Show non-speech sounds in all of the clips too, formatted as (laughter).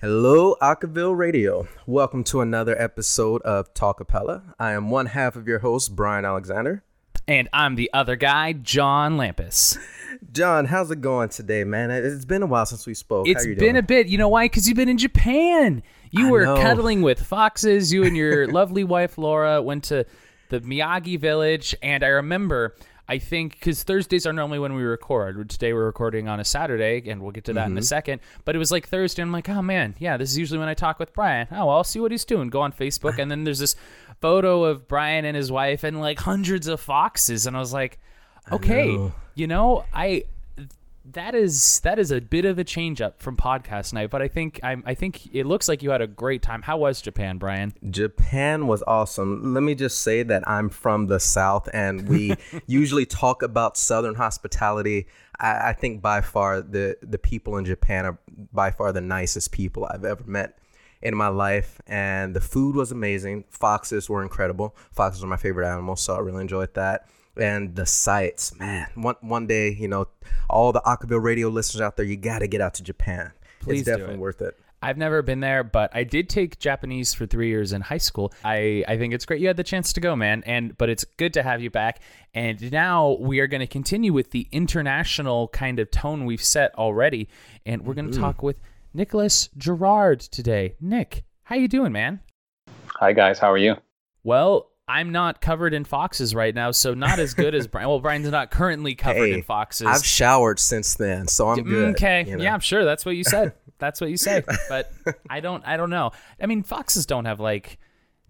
Hello, Acaville Radio. Welcome to another episode of Talkapella. I am one half of your host, Brian Alexander. And I'm the other guy, John Lampus. John, how's it going today, man? It's been a while since we spoke. It's been a bit. You know why? Because you've been in Japan. You I were know. cuddling with foxes. You and your (laughs) lovely wife Laura went to the Miyagi village, and I remember. I think because Thursdays are normally when we record. Today we're recording on a Saturday, and we'll get to that Mm-hmm. in a second. But it was like Thursday, and I'm like, oh man, yeah, this is usually when I talk with Brian. Oh, well, I'll see what he's doing. Go on Facebook, and then there's this photo of Brian and his wife, and like hundreds of foxes, and I was like, okay, know. you know, I that is that is a bit of a change up from podcast night, but I think I, I think it looks like you had a great time. How was Japan, Brian? Japan was awesome. Let me just say that I'm from the South, and we (laughs) usually talk about Southern hospitality. I, I think by far the the people in Japan are by far the nicest people I've ever met in my life, and the food was amazing. Foxes were incredible. Foxes are my favorite animal, so I really enjoyed that. And the sights, man. One one day, you know, all the Acaville radio listeners out there, you got to get out to Japan. Please it's definitely it. worth it. I've never been there, but I did take Japanese for three years in high school. I, I think it's great you had the chance to go, man. And but it's good to have you back. And now we are going to continue with the international kind of tone we've set already, and we're going to mm-hmm. talk with Nicholas Girard today. Nick, how you doing, man? Hi guys, how are you? Well, I'm not covered in foxes right now, so not as good as (laughs) Brian. Well, Brian's not currently covered Hey, in foxes. I've showered since then, so I'm mm, good. Okay, you know? yeah, I'm sure that's what you said. (laughs) That's what you said. but I don't. I don't know. I mean, foxes don't have like.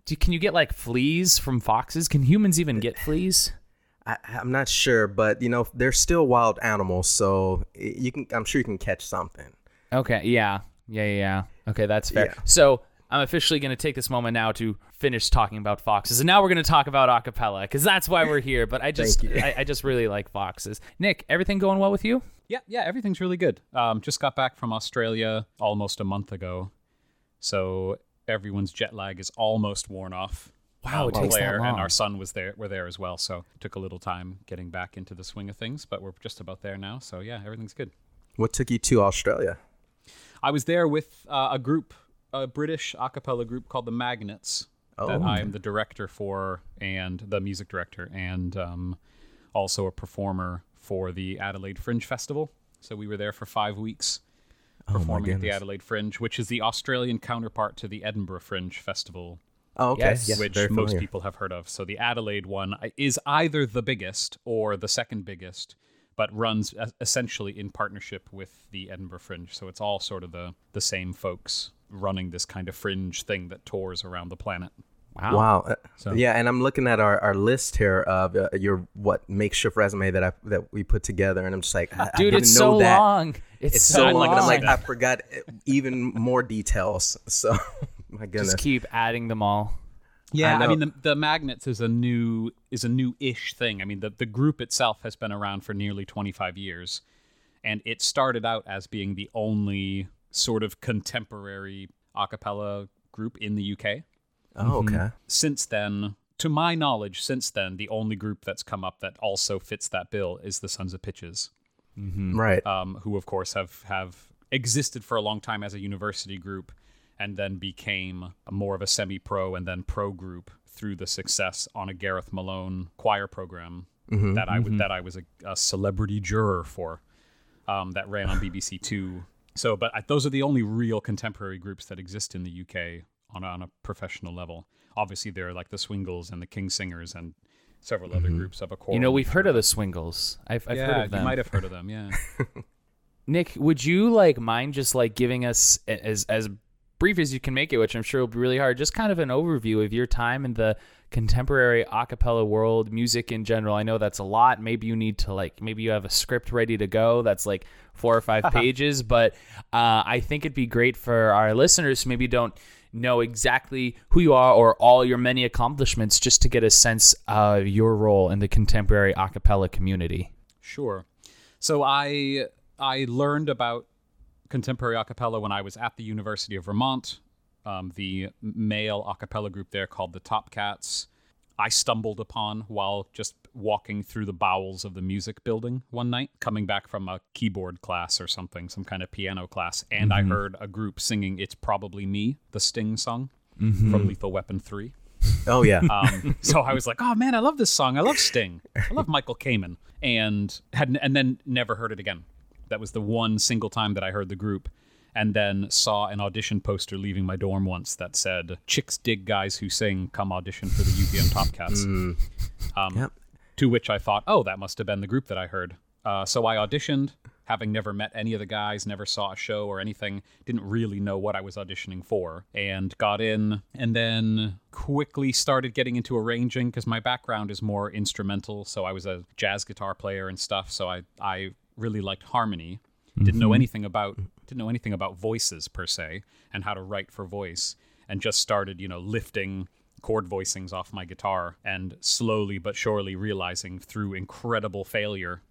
Do, can you get like fleas from foxes? Can humans even get fleas? I, I'm not sure, but you know they're still wild animals, so you can. I'm sure you can catch something. Okay, yeah, yeah, yeah. yeah. Okay, that's fair. Yeah. So I'm officially going to take this moment now to finish talking about foxes, and now we're going to talk about acapella because that's why we're here. But I (laughs) just, I, I just really like foxes. Nick, everything going well with you? Yeah, yeah, everything's really good. Um, just got back from Australia almost a month ago, so everyone's jet lag is almost worn off. Wow, it Um, takes that Claire and our son was there, were there as well, so took a little time getting back into the swing of things, but we're just about there now. So yeah, everything's good. What took you to Australia? I was there with uh, a group, a British a cappella group called the Magnets that Oh. I'm the director for and the music director and um, also a performer for the Adelaide Fringe Festival. So we were there for five weeks performing at the. Adelaide Fringe, which is the Australian counterpart to the Edinburgh Fringe Festival, Oh, okay. Yes. Yes, which most familiar. people have heard of. So the Adelaide one is either the biggest or the second biggest, but runs e- essentially in partnership with the Edinburgh Fringe. So it's all sort of the the same folks running this kind of fringe thing that tours around the planet. Wow. Wow. Uh, So- Yeah, and I'm looking at our, our list here of uh, your what makeshift resume that I that we put together, and I'm just like, I, I Dude, didn't it's know so that. long. It's, It's so, so I'd long, and I'm like, I forgot even more details. (laughs) So, my goodness. Just keep adding them all. Yeah, I I, mean the, the magnets is a new is a new-ish thing. I mean the the group itself has been around for nearly 25 years, and it started out as being the only sort of contemporary a cappella group in the UK. oh, okay. Since then, to my knowledge, since then the only group that's come up that also fits that bill is the Sons of Pitches, Right. um, who of course have have existed for a long time as a university group, and then became more of a semi-pro and then pro group through the success on a Gareth Malone choir program that I w- that I was a, a celebrity juror for, um, that ran on BBC Two. So, but I, those are the only real contemporary groups that exist in the UK on a, on a professional level. Obviously, there are like the Swingles and the King Singers and several other mm-hmm. groups of a choral. You know, we've heard of the Swingles. I've, I've yeah, heard of them. you might have heard of them. Yeah. (laughs) (laughs) Nick, would you like mind just like giving us as as brief as you can make it, which I'm sure will be really hard, just kind of an overview of your time in the contemporary a cappella world, music in general. I know that's a lot. Maybe you need to like maybe you have a script ready to go that's like four or five (laughs) pages, but uh, I think it'd be great for our listeners who maybe don't know exactly who you are or all your many accomplishments just to get a sense of your role in the contemporary a cappella community. Sure. So I I learned about contemporary a cappella when I was at the University of Vermont. Um, the male a cappella group there called the Top Cats. I stumbled upon while just walking through the bowels of the music building one night, coming back from a keyboard class or something, some kind of piano class, and I heard a group singing "It's Probably Me," the Sting song from Lethal Weapon Three. Oh yeah. Um, so I was like, "Oh man, I love this song. I love Sting. I love Michael Kamen," and had and then never heard it again. That was the one single time that I heard the group, and then saw an audition poster leaving my dorm once that said, "Chicks dig guys who sing. Come audition for the UVM Top Cats." (laughs) Um, Yep. To which I thought, "Oh, that must have been the group that I heard." Uh, so I auditioned, having never met any of the guys, never saw a show or anything, didn't really know what I was auditioning for, and got in, and then quickly started getting into arranging because my background is more instrumental. So I was a jazz guitar player and stuff. So I I really liked harmony. Didn't know mm-hmm. anything about didn't know anything about voices per se and how to write for voice, and just started you know lifting chord voicings off my guitar and slowly but surely realizing through incredible failure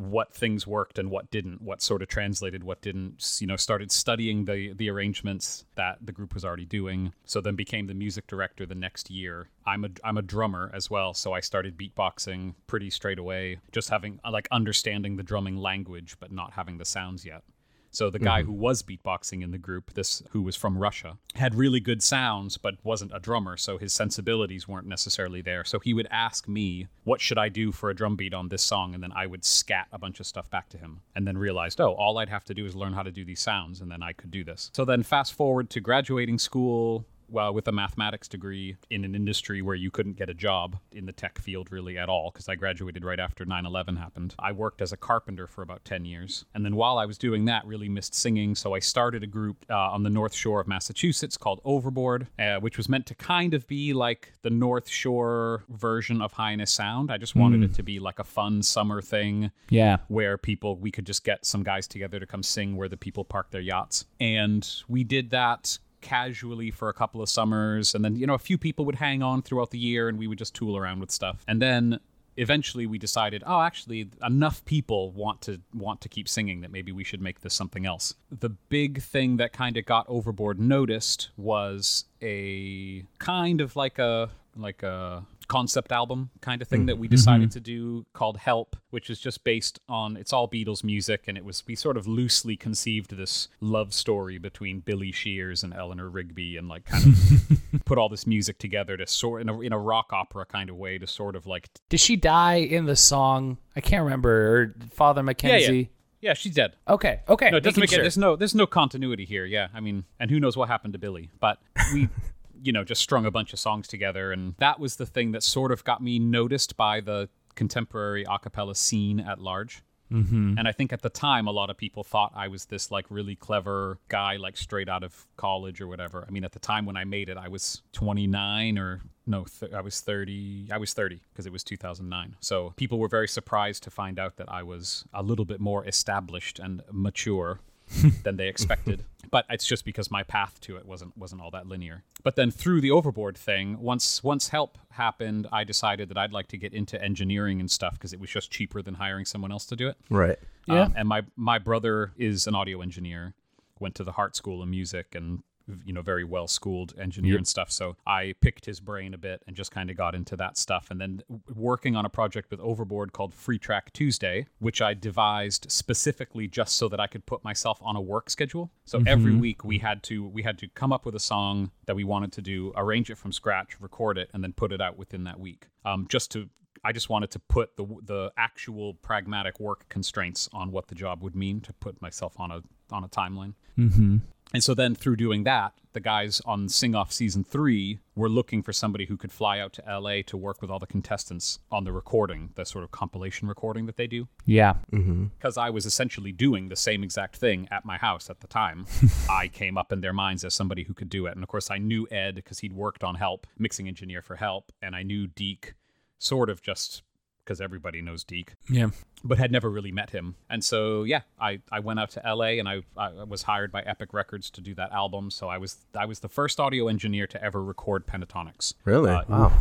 what things worked and what didn't, what sort of translated, what didn't. You know, started studying the the arrangements that the group was already doing. So then became the music director the next year. I'm a I'm a drummer as well, so I started beatboxing pretty straight away, just having like understanding the drumming language but not having the sounds yet. So the guy mm-hmm. who was beatboxing in the group, this who was from Russia, had really good sounds but wasn't a drummer, so his sensibilities weren't necessarily there. So he would ask me, "What should I do for a drum beat on this song?" and then I would scat a bunch of stuff back to him. And then realized, "Oh, all I'd have to do is learn how to do these sounds and then I could do this." So then fast forward to graduating school, well, with a mathematics degree in an industry where you couldn't get a job in the tech field really at all, because I graduated right after 9 11 happened. I worked as a carpenter for about 10 years. And then while I was doing that, really missed singing. So I started a group uh, on the North Shore of Massachusetts called Overboard, uh, which was meant to kind of be like the North Shore version of Hyannis Sound. I just wanted it to be like a fun summer thing Yeah. where people we could just get some guys together to come sing where the people park their yachts and we did that casually for a couple of summers and then you know a few people would hang on throughout the year and we would just tool around with stuff. And then eventually we decided oh actually enough people want to want to keep singing that maybe we should make this something else. The big thing that kind of got overboard noticed was a kind of like a like a concept album kind of thing that we mm-hmm. decided to do called Help, which is just based on it's all Beatles music, and it was we sort of loosely conceived this love story between Billy Shears and Eleanor Rigby, and like kind of (laughs) put all this music together to sort in a, in a rock opera kind of way to sort of like Did she die in the song? I can't remember. Or Father Mackenzie. yeah yeah. Yeah, she's dead. Okay. Okay. No, it doesn't make it. There's no there's no continuity here. Yeah, I mean, and who knows what happened to Billy? But we, (laughs) you know, just strung a bunch of songs together, and that was the thing that sort of got me noticed by the contemporary a cappella scene at large. Mm-hmm. And I think at the time, a lot of people thought I was this like really clever guy, like straight out of college or whatever. I mean, at the time when I made it, I was 29 or no, th- I was 30. I was 30 because it was 2009. So people were very surprised to find out that I was a little bit more established and mature (laughs) than they expected. but it's just because my path to it wasn't wasn't all that linear. But then through the overboard thing, once once help happened, I decided that I'd like to get into engineering and stuff because it was just cheaper than hiring someone else to do it. right. Yeah. Um, and my my brother is an audio engineer, went to the Hartt School of Music and you know very well schooled engineer and stuff. So i picked his brain a bit and just kind of got into that stuff. And then working on a project with overboard called free track tuesday which i devised specifically just so that i could put myself on a work schedule. So every week we had to we had to come up with a song that we wanted to do arrange it from scratch record it and then put it out within that week. Um, just to I just wanted to put the the actual pragmatic work constraints on what the job would mean to put myself on a on a timeline. Mm-hmm. And so then through doing that, the guys on Sing Off season three were looking for somebody who could fly out to LA to work with all the contestants on the recording, the sort of compilation recording that they do. yeah. Mm-hmm. Because I was essentially doing the same exact thing at my house at the time. (laughs) I came up in their minds as somebody who could do it. And of course, I knew Ed because he'd worked on Help, mixing engineer for Help. And I knew Deke sort of just because everybody knows Deke Yeah. but had never really met him. And so, yeah, I, I went out to LA and I, I was hired by Epic Records to do that album. So I was I was the first audio engineer to ever record Pentatonix. Really? Uh, wow.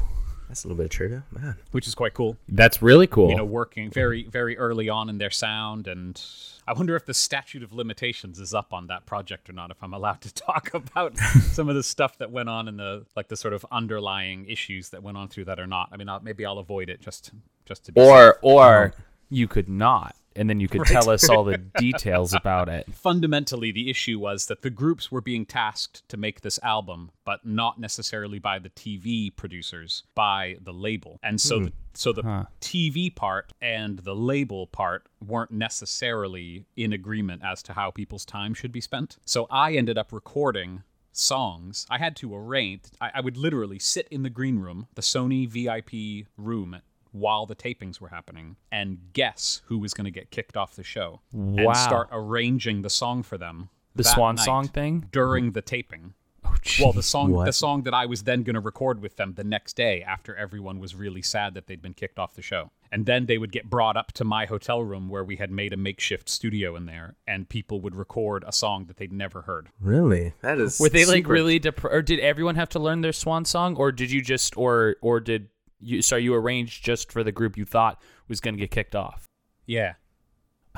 That's a little bit of trivia, man. which is quite cool. That's really cool. You know, working very, very early on in their sound, and I wonder if the statute of limitations is up on that project or not. If I'm allowed to (laughs) talk about some of the stuff that went on in the like the sort of underlying issues that went on through that or not. I mean, I'll, maybe I'll avoid it just just to be safe. or or you could not, and then you could tell us all the (laughs) details about it. fundamentally the issue was that the groups were being tasked to make this album but not necessarily by the TV producers by the label. And so hmm. the, so the TV part and the label part weren't necessarily in agreement as to how people's time should be spent. So I ended up recording songs. I had to arrange I, I would literally sit in the green room the Sony VIP room while the tapings were happening and guess who was going to get kicked off the show Wow. and start arranging the song for them The swan song thing. during the taping. Oh, Well, the song What? the song that I was then going to record with them the next day after everyone was really sad that they'd been kicked off the show. And then they would get brought up to my hotel room where we had made a makeshift studio in there and people would record a song that they'd never heard. Really? That is. Were they like really dep- or did everyone have to learn their swan song or did you just or or did you sorry you arranged just for the group you thought was going to get kicked off? Yeah.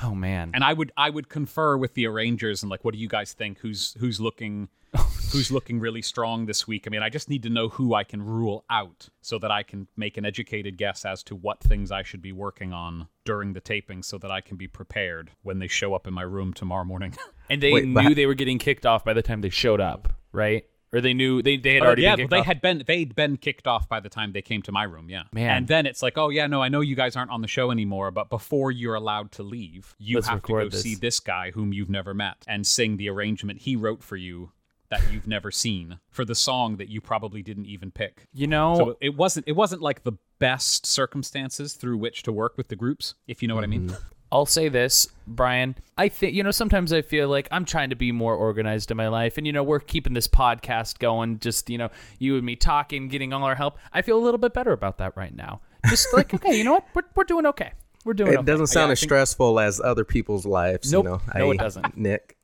Oh man. And I would I would confer with the arrangers and like what do you guys think who's who's looking (laughs) who's looking really strong this week? I mean, I just need to know who I can rule out so that I can make an educated guess as to what things I should be working on during the taping so that I can be prepared when they show up in my room tomorrow morning. (laughs) and they Wait, knew but- they were getting kicked off by the time they showed up, right? Or they knew they, they had Or, already Oh, yeah, been kicked they off. had been they'd been kicked off by the time they came to my room. Yeah, Man. And then it's like, oh yeah, no, I know you guys aren't on the show anymore, but before you're allowed to leave, you Let's have to go this. see this guy whom you've never met and sing the arrangement he wrote for you that you've never seen for the song that you probably didn't even pick. you know, So it wasn't it wasn't like the best circumstances through which to work with the groups, if you know what I mean. Mm-hmm. I'll say this, Brian. I think you know sometimes I feel like I'm trying to be more organized in my life, and you know we're keeping this podcast going. Just you know you and me talking, getting all our help. I feel a little bit better about that right now. Just like (laughs) okay, you know what? We're we're doing okay. We're doing It okay. doesn't sound as think- stressful as other people's lives. Nope. You know? No, I- it doesn't. (laughs) Nick.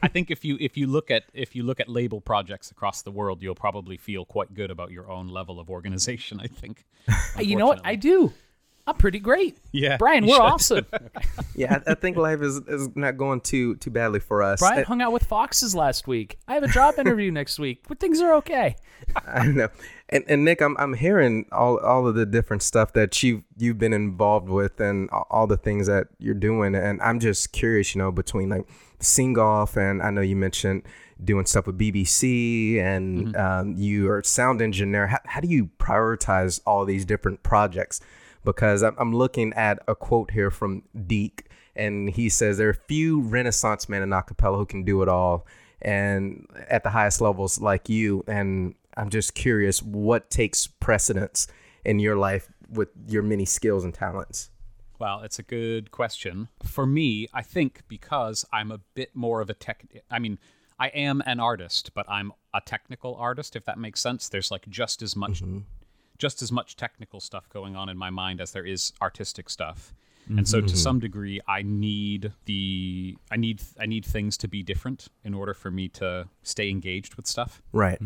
I think if you if you look at if you look at label projects across the world, you'll probably feel quite good about your own level of organization. I think. you know what? I do. I'm pretty great. Yeah, Brian, we're should. awesome. (laughs) Yeah, I, I think life is, is not going too too badly for us. Brian I- hung out with foxes last week. I have a job (laughs) interview next week, but things are okay. I know. And and Nick, I'm I'm hearing all all of the different stuff that you you've been involved with and all the things that you're doing and I'm just curious, you know, between like sing off and I know you mentioned doing stuff with BBC and um, you are a sound engineer. How, how do you prioritize all these different projects? Because I'm, looking at a quote here from Deke, and he says there are few Renaissance men in acapella who can do it all, and at the highest levels like you. And I'm just curious, what takes precedence in your life with your many skills and talents? Well, it's a good question. For me, I think because I'm a bit more of a tech. I mean, I am an artist, but I'm a technical artist. If that makes sense, there's like just as much, mm-hmm. Just as much technical stuff going on in my mind as there is artistic stuff. And so, to some degree, I need the I need I need things to be different in order for me to stay engaged with stuff. Right.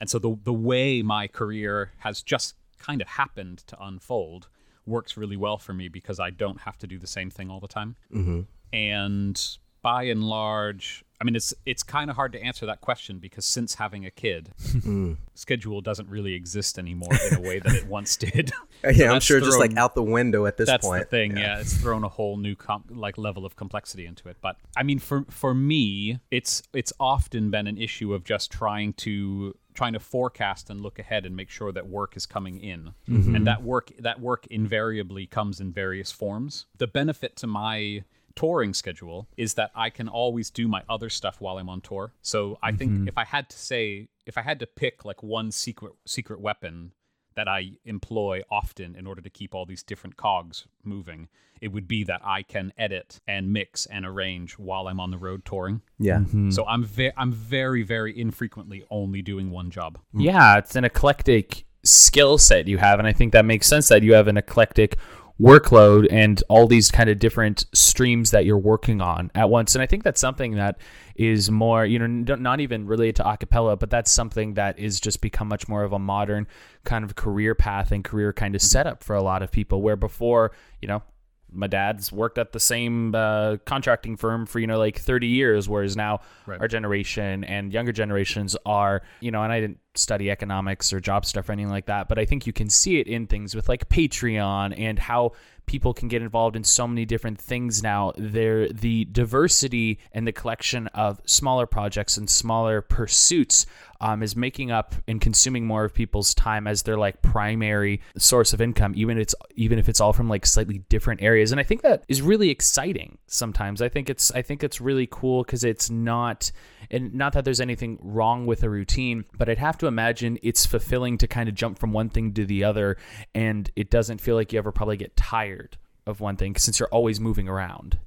And so the the way my career has just kind of happened to unfold works really well for me because I don't have to do the same thing all the time. Mm-hmm. And by and large, I mean it's it's kind of hard to answer that question because since having a kid, mm. schedule doesn't really exist anymore in a way that it once (laughs) did. So Yeah, I'm that's sure just like out the window at this that's point. the thing yeah. it's thrown a whole new com- like level of complexity into it but i mean for for me it's it's often been an issue of just trying to trying to forecast and look ahead and make sure that work is coming in mm-hmm. and that work that work invariably comes in various forms the benefit to my touring schedule is that I can always do my other stuff while I'm on tour. So I think mm-hmm. if I had to say if I had to pick like one secret secret weapon that I employ often in order to keep all these different cogs moving, it would be that I can edit and mix and arrange while I'm on the road touring. Yeah. Mm-hmm. So I'm ve- I'm very very infrequently only doing one job. Yeah, it's an eclectic skill set you have, and I think that makes sense that you have an eclectic workload and all these kind of different streams that you're working on at once. And I think that's something that is more, you know, not even related to acapella, but that's something that is just become much more of a modern kind of career path and career kind of setup for a lot of people. Where before, you know, my dad's worked at the same uh, contracting firm for you know like 30 years whereas now right. our generation and younger generations are you know and i didn't study economics or job stuff or anything like that but i think you can see it in things with like patreon and how people can get involved in so many different things now. There, the diversity and the collection of smaller projects and smaller pursuits um, is making up and consuming more of people's time as their like primary source of income, even if it's even if it's all from like slightly different areas. And I think that is really exciting. Sometimes I think it's I think it's really cool because it's not and not that there's anything wrong with a routine, but I'd have to imagine it's fulfilling to kind of jump from one thing to the other, and it doesn't feel like you ever probably get tired of one thing since you're always moving around.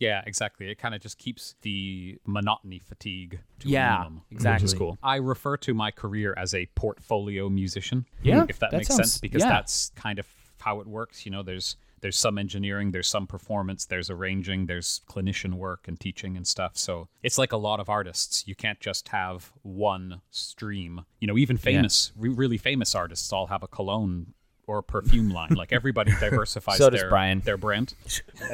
Yeah, exactly. It kind of just keeps the monotony fatigue to yeah, a minimum, exactly. which is cool. I refer to my career as a portfolio musician. Yeah, if that, that makes sounds, sense, because yeah. that's kind of how it works. You know, there's there's some engineering, there's some performance, there's arranging, there's clinician work and teaching and stuff. So it's like a lot of artists. You can't just have one stream. You know, even famous, yeah. re- really famous artists all have a cologne or perfume line. Like everybody (laughs) diversifies so does their, Brian. their brand.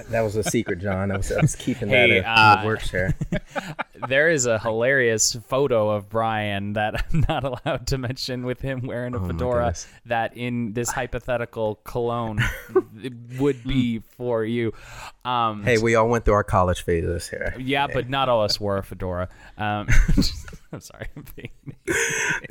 That was a secret, John. I was, I was keeping hey, that uh, in the work share. (laughs) there is a hilarious photo of Brian that (laughs) I'm not allowed to mention with him wearing a Oh, fedora that in this hypothetical cologne would be for you. Um, Hey, we all went through our college phases here. yeah, but not all us wore a fedora. Um, (laughs) I'm sorry. I'm being-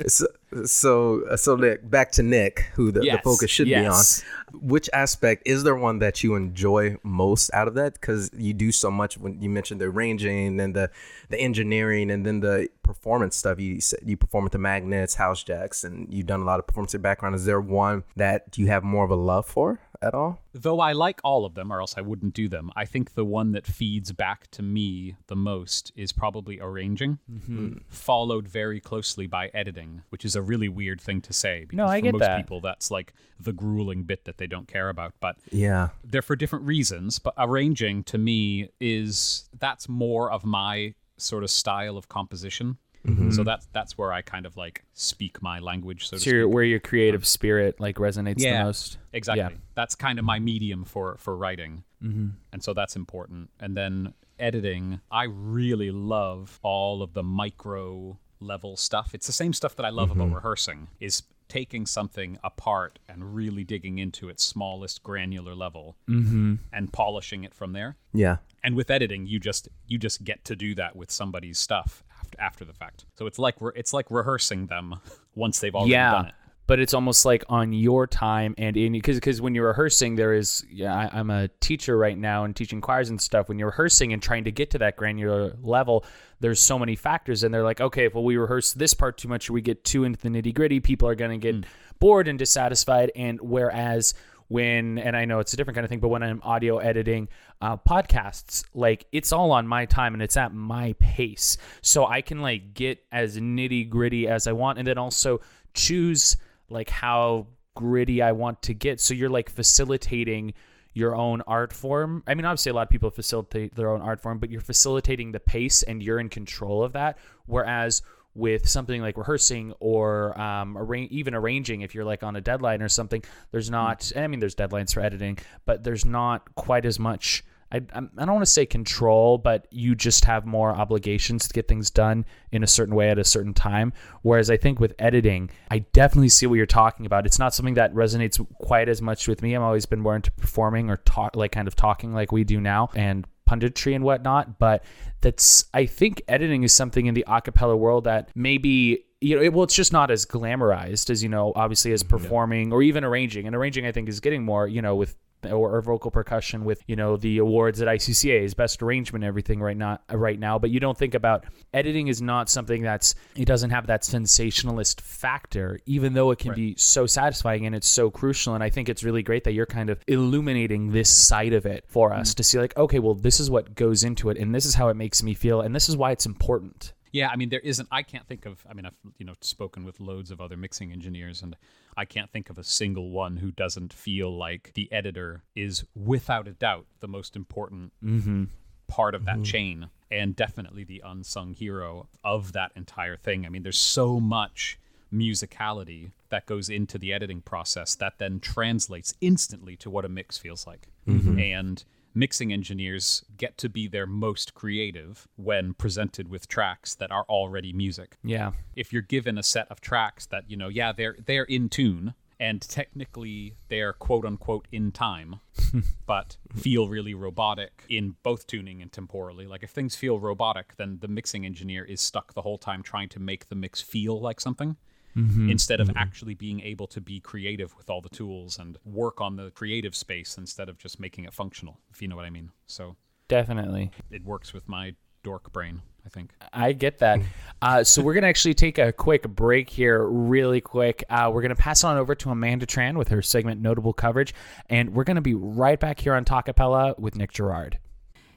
So, so, so Nick, back to Nick, who the, the focus should yes. be on. Which aspect is there one that you enjoy most out of that? Because you do so much. When you mentioned the arranging and the the engineering and then the performance stuff, you you perform with the Magnets, House Jacks, and you've done a lot of performance in your background. Is there one that you have more of a love for at all? Though I like all of them, or else I wouldn't do them, I think the one that feeds back to me the most is probably arranging, Mm-hmm. followed very closely by editing, which is a really weird thing to say because No, I for get most that. people that's like the grueling bit that they don't care about. But Yeah. they're for different reasons. But arranging to me is that's more of my sort of style of composition. Mm-hmm. So that's that's where I kind of like speak my language, so So where your creative mm-hmm. spirit like resonates Yeah. the most. Exactly. Yeah. That's kind of my medium for for writing, mm-hmm. and so that's important. And then editing, I really love all of the micro level stuff. It's the same stuff that I love about mm-hmm. rehearsing. Is taking something apart and really digging into its smallest granular level and polishing it from there. Yeah. And with editing, you just you just get to do that with somebody's stuff after the fact. So it's like re- it's like rehearsing them (laughs) once they've already yeah. done it. But it's almost like on your time and in because because when you're rehearsing, there is yeah I, I'm a teacher right now and teaching choirs and stuff. When you're rehearsing and trying to get to that granular level, there's so many factors and they're like, okay, well, we rehearse this part too much, or we get too into the nitty gritty, people are gonna get hmm. bored and dissatisfied. And whereas when and I know it's a different kind of thing, but when I'm audio editing uh, podcasts, like it's all on my time and it's at my pace, so I can like get as nitty gritty as I want, and then also choose like how gritty I want to get. So you're like facilitating your own art form. I mean, obviously, a lot of people facilitate their own art form, but you're facilitating the pace and you're in control of that. Whereas with something like rehearsing or um, arra- even arranging, if you're like on a deadline or something, there's not. I mean, there's deadlines for editing, but there's not quite as much. I, I don't want to say control, but you just have more obligations to get things done in a certain way at a certain time. Whereas I think with editing, I definitely see what you're talking about. It's not something that resonates quite as much with me. I've always been more into performing or talk, like kind of talking like we do now, and punditry and whatnot. But that's I think editing is something in the acapella world that maybe you know, it, well, it's just not as glamorized as you know, obviously as mm-hmm. performing or even arranging. And arranging, I think, is getting more, you know, with or, vocal percussion with you know the awards at ICCA is best arrangement everything right now right now but you don't think about editing is not something that's it doesn't have that sensationalist factor even though it can be so satisfying and it's so crucial and I think it's really great that you're kind of illuminating this side of it for us mm-hmm. to see like okay well this is what goes into it and this is how it makes me feel and this is why it's important Yeah, I mean there isn't. I can't think of. I mean I've you know spoken with loads of other mixing engineers, and I can't think of a single one who doesn't feel like the editor is without a doubt the most important mm-hmm. part of that mm-hmm. chain, and definitely the unsung hero of that entire thing. I mean, there's so much musicality that goes into the editing process that then translates instantly to what a mix feels like. Mm-hmm. And mixing engineers get to be their most creative when presented with tracks that are already music. Yeah. If you're given a set of tracks that, you know, yeah, they're they're in tune and technically they're quote unquote in time, (laughs) but feel really robotic in both tuning and temporally. Like if things feel robotic, then the mixing engineer is stuck the whole time trying to make the mix feel like something instead of actually being able to be creative with all the tools and work on the creative space instead of just making it functional, if you know what I mean. So Definitely. it works with my dork brain, I think. I get that. (laughs) Uh, so we're gonna actually take a quick break here, really quick. Uh, we're gonna pass on over to Amanda Tran with her segment "Notable Coverage," and we're gonna be right back here on Talkapella with Nick Girard.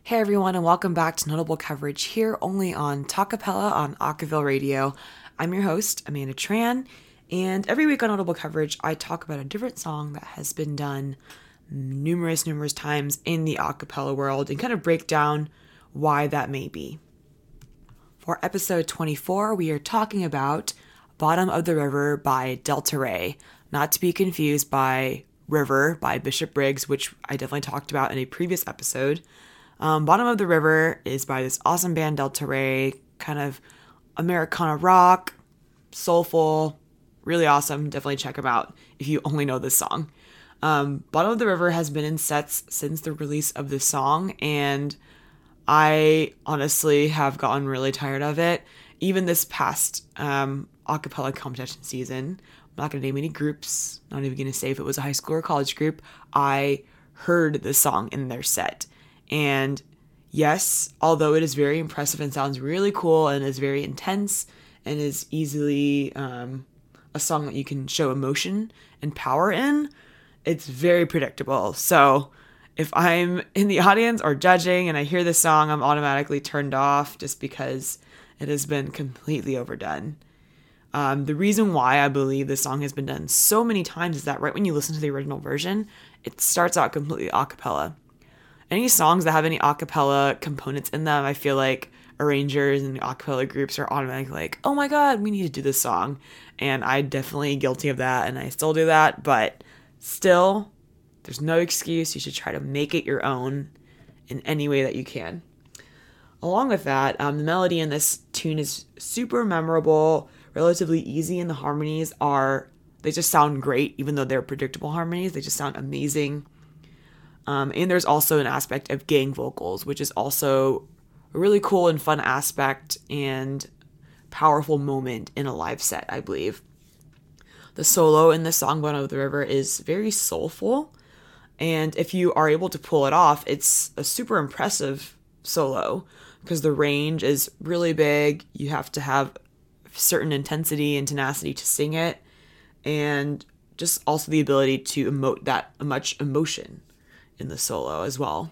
Hey everyone, and welcome back to Notable Coverage here only on Talkapella on Acaville Radio. I'm your host, Amanda Tran, and every week on Notable Coverage, I talk about a different song that has been done numerous, numerous times in the acapella world and kind of break down why that may be. For episode 24, we are talking about Bottom of the River by Delta Rae, not to be confused by River by Bishop Briggs, which I definitely talked about in a previous episode. Um, Bottom of the River is by this awesome band Delta Rae, kind of Americana rock, soulful, really awesome. Definitely check them out if you only know this song. Um, Bottom of the River has been in sets since the release of this song, and I honestly have gotten really tired of it. Even this past um, acapella competition season, I'm not going to name any groups, not even going to say if it was a high school or college group. I heard the song in their set. And yes, although it is very impressive and sounds really cool and is very intense and is easily um, a song that you can show emotion and power in, it's very predictable. So if I'm in the audience or judging and I hear this song, I'm automatically turned off just because it has been completely overdone. Um, the reason why I believe this song has been done so many times is that right when you listen to the original version, it starts out completely a cappella. Any songs that have any a cappella components in them, I feel like arrangers and a cappella groups are automatically like, oh my god, we need to do this song. And I definitely guilty of that and I still do that, but still, there's no excuse. You should try to make it your own in any way that you can. Along with that, um, the melody in this tune is super memorable, relatively easy, and the harmonies are, they just sound great, even though they're predictable harmonies. They just sound amazing. Um, and there's also an aspect of gang vocals, which is also a really cool and fun aspect and powerful moment in a live set, I believe. The solo in the song Bottom of the River is very soulful. And if you are able to pull it off, it's a super impressive solo because the range is really big. You have to have certain intensity and tenacity to sing it, and just also the ability to emote that much emotion in the solo as well.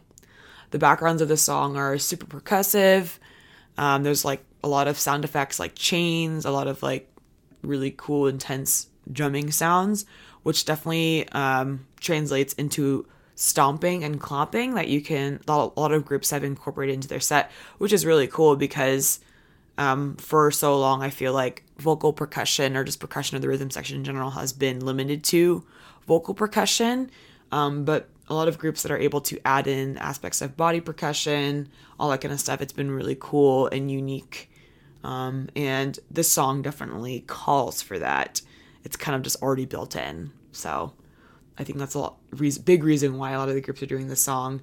The backgrounds of the song are super percussive. Um, there's like a lot of sound effects like chains, a lot of like really cool, intense drumming sounds, which definitely um, translates into stomping and clomping that you can a lot of groups have incorporated into their set which is really cool because um, for so long i feel like vocal percussion or just percussion of the rhythm section in general has been limited to vocal percussion um, but a lot of groups that are able to add in aspects of body percussion all that kind of stuff it's been really cool and unique um, and this song definitely calls for that it's kind of just already built in so I think that's a lot, reason, big reason why a lot of the groups are doing this song.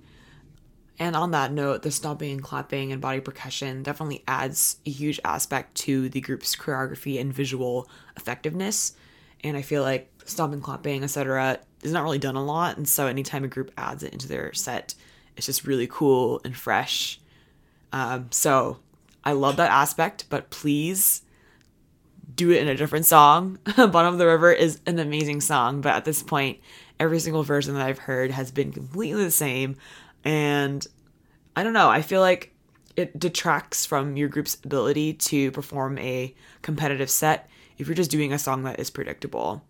And on that note, the stomping and clapping and body percussion definitely adds a huge aspect to the group's choreography and visual effectiveness. And I feel like stomping, clapping, etc. is not really done a lot. And so anytime a group adds it into their set, it's just really cool and fresh. Um, so I love that aspect, but please do it in a different song. (laughs) Bottom of the River is an amazing song, but at this point, every single version that I've heard has been completely the same. And I don't know, I feel like it detracts from your group's ability to perform a competitive set if you're just doing a song that is predictable.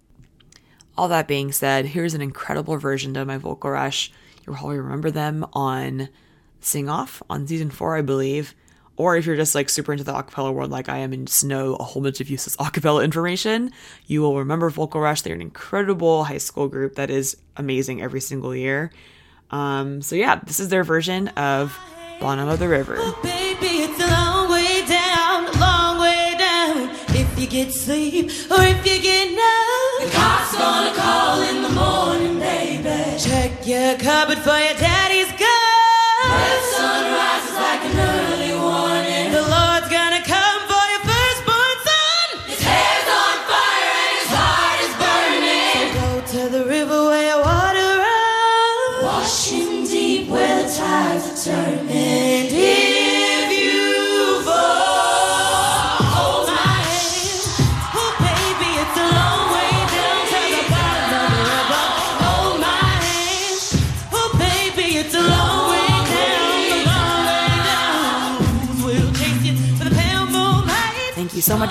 All that being said, here's an incredible version of my vocal rush. You'll probably remember them on Sing Off on season four, I believe. Or if you're just like super into the acapella world like I am and just know a whole bunch of useless (laughs) acapella information, you will remember Vocal Rush. They're an incredible high school group that is amazing every single year. Um, so yeah, this is their version of Bottom of the River. Oh, baby, down, down. If you get sleep or if you get gonna call in the morning, baby. Check your cupboard for your daddy's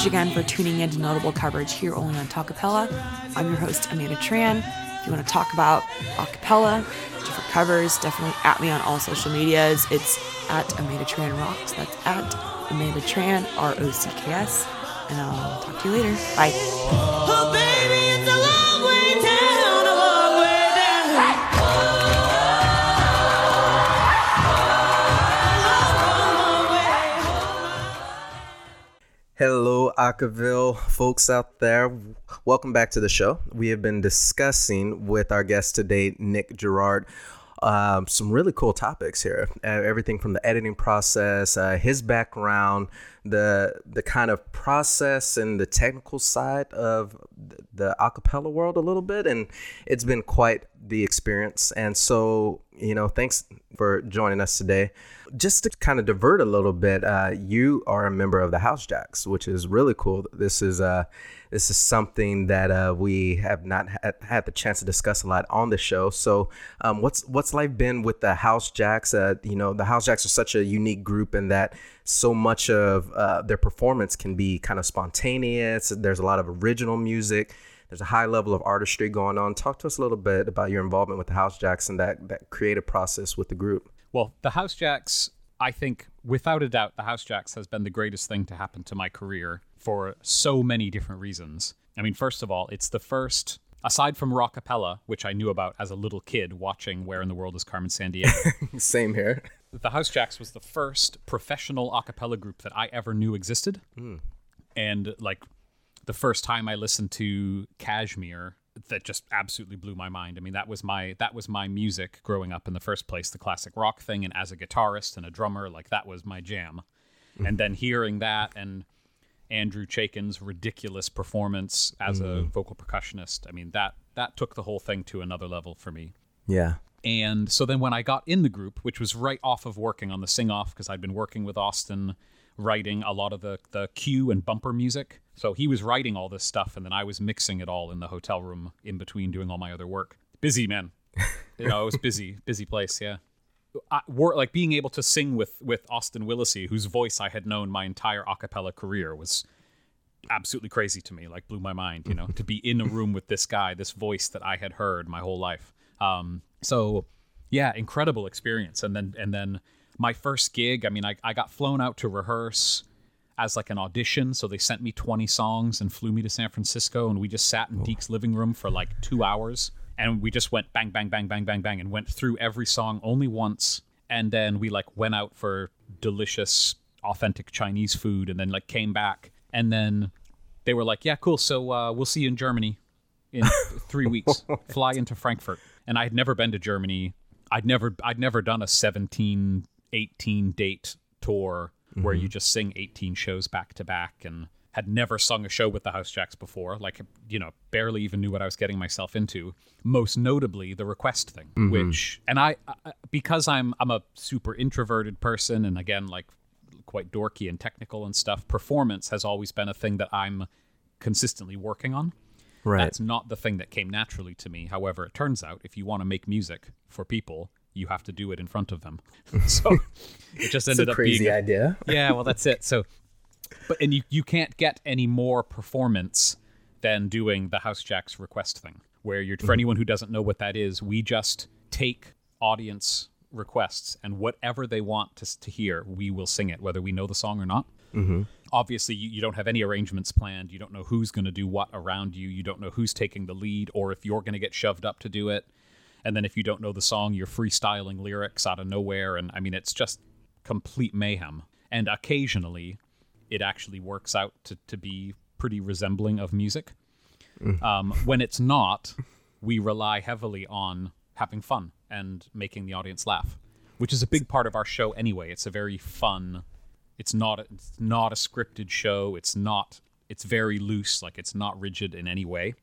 much again for tuning in to Notable Coverage here only on Talkapella. I'm your host, Amanda Tran. If you want to talk about acapella, different covers, definitely at me on all social medias. It's at Amanda Tran Rocks. That's at Amanda Tran, R O C K S. And I'll talk to you later. Bye. Hello, folks out there. Welcome back to the show. We have been discussing with our guest today, Nick Girard, um, some really cool topics here. Uh, everything from the editing process, uh, his background, the the kind of process and the technical side of th- the acapella world a little bit, and it's been quite the experience. And so, you know, thanks for joining us today. Just to kind of divert a little bit, uh, you are a member of the House Jacks, which is really cool. This is uh, this is something that uh, we have not had, had the chance to discuss a lot on the show. So, um, what's what's life been with the House Jacks? Uh, you know, the House Jacks are such a unique group in that so much of uh, their performance can be kind of spontaneous. There's a lot of original music. There's a high level of artistry going on. Talk to us a little bit about your involvement with the House Jacks and that that creative process with the group. Well, the House Jacks, I think, without a doubt, the House Jacks has been the greatest thing to happen to my career for so many different reasons. I mean, first of all, it's the first, aside from rock Rockapella, which I knew about as a little kid watching Where in the World is Carmen Sandiego, (laughs) Same here. The House Jacks was the first professional a cappella group that I ever knew existed. Hmm. And like the first time I listened to Kashmir, that just absolutely blew my mind. I mean, that was my that was my music growing up in the first place, the classic rock thing. And as a guitarist and a drummer, like that was my jam. Mm-hmm. And then hearing that and Andrew Chaikin's ridiculous performance as a mm-hmm. vocal percussionist, I mean that that took the whole thing to another level for me. Yeah. And so then when I got in the group, which was right off of working on the sing off, because I'd been working with Austin writing a lot of the, the cue and bumper music. So he was writing all this stuff, and then I was mixing it all in the hotel room in between doing all my other work. Busy, man. (laughs) you know, it was busy, busy place, yeah. I, wor- like being able to sing with with Austin Willacy, whose voice I had known my entire a cappella career, was absolutely crazy to me. Like blew my mind, you know, (laughs) to be in a room with this guy, this voice that I had heard my whole life. Um, so yeah, incredible experience. And then and then my first gig, I mean, I, I got flown out to rehearse as like an audition. So they sent me 20 songs and flew me to San Francisco, and we just sat in Deke's living room for like two hours, and we just went bang, bang, bang, bang, bang, bang, and went through every song only once, and then we like went out for delicious, authentic Chinese food, and then like came back, and then they were like, "Yeah, cool. So uh, we'll see you in Germany in (laughs) three weeks. Fly into Frankfurt." And I had never been to Germany. I'd never, I'd never done a 17, 18 date tour where you mm-hmm. just sing 18 shows back to back and had never sung a show with the House Jacks before. Like, you know, barely even knew what I was getting myself into. Most notably, the request thing, mm-hmm. which, and I, I, because I'm, I'm a super introverted person, and again, like quite dorky and technical and stuff, performance has always been a thing that I'm consistently working on. Right. That's not the thing that came naturally to me. However, it turns out if you want to make music for people, you have to do it in front of them. (laughs) so it just ended up crazy being a- idea. yeah, well, that's it. (laughs) So, but and you you can't get any more performance than doing the House Jacks request thing, where you're for mm-hmm. anyone who doesn't know what that is, we just take audience requests and whatever they want to to hear, we will sing it, whether we know the song or not. Mm-hmm. Obviously, you, you don't have any arrangements planned. You don't know who's going to do what around you. You don't know who's taking the lead or if you're going to get shoved up to do it. And then if you don't know the song, you're freestyling lyrics out of nowhere. And I mean, it's just complete mayhem. And occasionally, it actually works out to, to be pretty resembling of music. Um, when it's not, we rely heavily on having fun and making the audience laugh, which is a big part of our show anyway. It's a very fun. It's not. A, it's not a scripted show. It's not. It's very loose. Like it's not rigid in any way.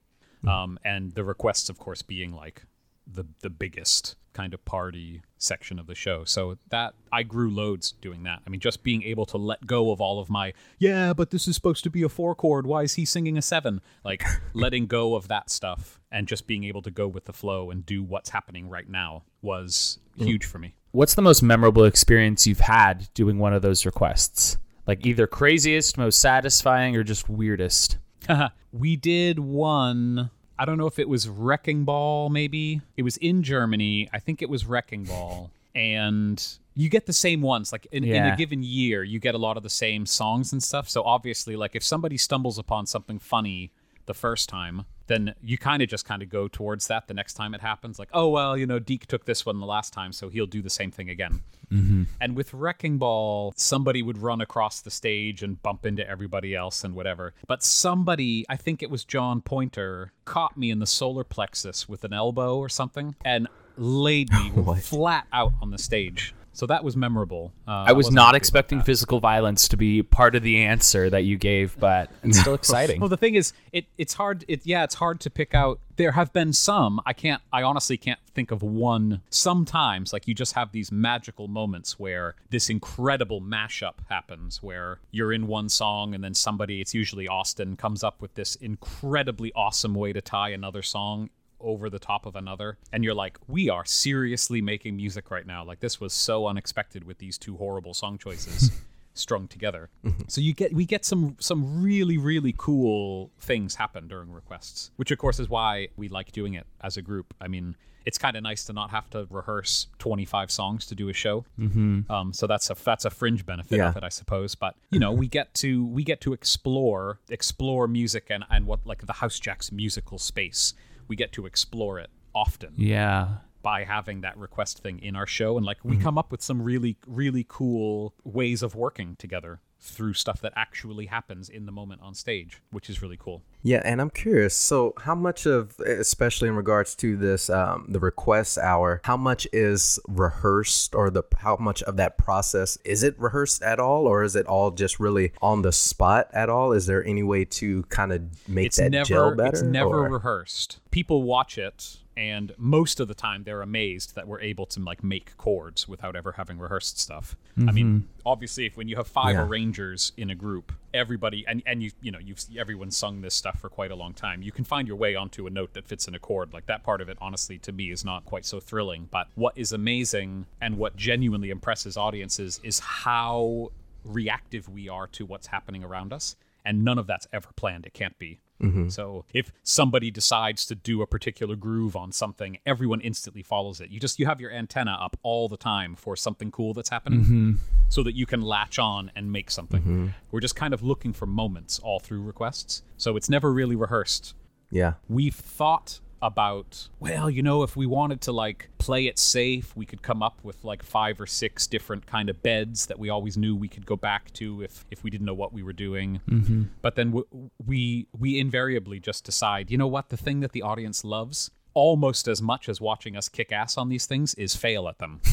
Um, and the requests, of course, being like the the biggest kind of party section of the show. So that I grew loads doing that. I mean, just being able to let go of all of my yeah, but this is supposed to be a four chord. Why is he singing a seven? Like (laughs) letting go of that stuff and just being able to go with the flow and do what's happening right now was huge for me. What's the most memorable experience you've had doing one of those requests? Like either craziest, most satisfying, or just weirdest? (laughs) we did one. I don't know if it was Wrecking Ball, maybe. It was in Germany. I think it was Wrecking Ball. And you get the same ones. Like in, in a given year, you get a lot of the same songs and stuff. So obviously, like if somebody stumbles upon something funny the first time, then you kind of just kind of go towards that the next time it happens. Like, oh, well, you know, Deke took this one the last time, so he'll do the same thing again. Mm-hmm. And with Wrecking Ball, somebody would run across the stage and bump into everybody else and whatever. But somebody, I think it was John Pointer, caught me in the solar plexus with an elbow or something and laid me (laughs) flat out on the stage. So that was memorable. Uh, I was wasn't not expecting physical violence to be part of the answer that you gave, but it's still (laughs) exciting. Well, the thing is, it it's hard. It yeah, it's hard to pick out. There have been some. I can't. I honestly can't think of one. Sometimes, like you just have these magical moments where this incredible mashup happens, where you're in one song and then somebody, it's usually Austin, comes up with this incredibly awesome way to tie another song over the top of another and you're like we are seriously making music right now. Like this was so unexpected with these two horrible song choices (laughs) strung together. So you get we get some some really really cool things happen during requests which of course is why we like doing it as a group. I mean it's kind of nice to not have to rehearse 25 songs to do a show. Mm-hmm. um, so that's a that's a fringe benefit Yeah. of it i suppose. But you know we get to we get to explore explore music and and what like the house jacks musical space we get to explore it often yeah. by having that request thing in our show and like we Mm-hmm. come up with some really really cool ways of working together through stuff that actually happens in the moment on stage which is really cool Yeah, and I'm curious. So, how much of, especially in regards to this, um, the request hour, how much is rehearsed, or the how much of that process is it rehearsed at all, or is it all just really on the spot at all? Is there any way to kind of make it's that never gel better? it's never or- rehearsed people watch it and most of the time they're amazed that we're able to like make chords without ever having rehearsed stuff. I mean mm-hmm. obviously if when you have five Yeah. arrangers in a group everybody and and you you know you've everyone sung this stuff for quite a long time you can find your way onto a note that fits in a chord. Like that part of it honestly to me is not quite so thrilling. But what is amazing and what genuinely impresses audiences is how reactive we are to what's happening around us and none of that's ever planned. It can't be. Mm-hmm. So if somebody decides to do a particular groove on something everyone instantly follows it. You just you have your antenna up all the time for something cool that's happening mm-hmm. so that you can latch on and make something. Mm-hmm. We're just kind of looking for moments all through requests. So it's never really rehearsed. Yeah. we've thought about well you know if we wanted to like play it safe we could come up with like five or six different kind of beds that we always knew we could go back to if if we didn't know what we were doing. Mm-hmm. But then w- we we invariably just decide you know what the thing that the audience loves almost as much as watching us kick ass on these things is fail at them. (laughs)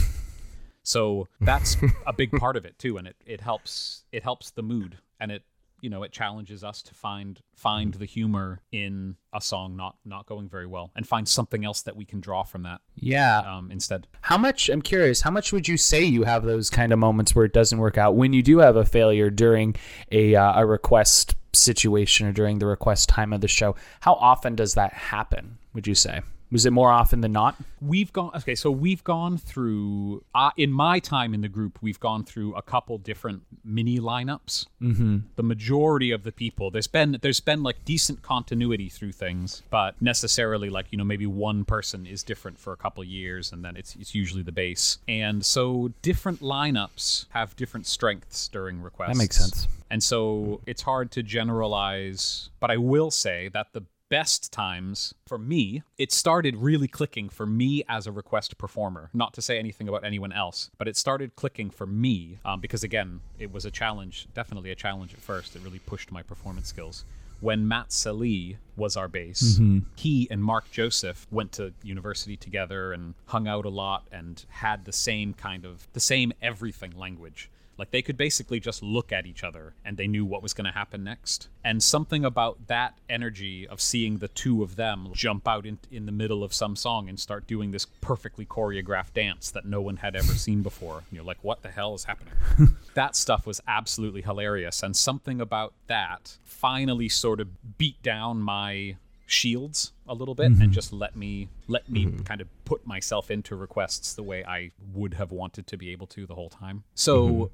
So that's a big part of it too and it, it helps it helps the mood and it you know it challenges us to find find the humor in a song not not going very well and find something else that we can draw from that Yeah. um, instead How much? I'm curious. How much would you say you have those kind of moments where it doesn't work out when you do have a failure during a uh, a request situation or during the request time of the show? How often does that happen? Would you say? Was it more often than not? We've gone okay, so we've gone through uh, in my time in the group, we've gone through a couple different mini lineups. Mm-hmm. The majority of the people, there's been there's been like decent continuity through things, but necessarily like you know maybe one person is different for a couple years, and then it's it's usually the bass. And so different lineups have different strengths during requests. That makes sense. And so it's hard to generalize, but I will say that the best times for me, it started really clicking for me as a request performer. Not to say anything about anyone else, but it started clicking for me um, because, again, it was a challenge, definitely a challenge at first. It really pushed my performance skills. When Matt Salih was our bass, he and Mark Joseph went to university together and hung out a lot and had the same kind of, the same everything language. Like they could basically just look at each other and they knew what was going to happen next. And something about that energy of seeing the two of them jump out in, in the middle of some song and start doing this perfectly choreographed dance that no one had ever seen before. You're like, what the hell is happening? (laughs) that stuff was absolutely hilarious. And something about that finally sort of beat down my shields a little bit and mm-hmm. just let me let me mm-hmm. kind of put myself into requests the way I would have wanted to be able to the whole time. So mm-hmm.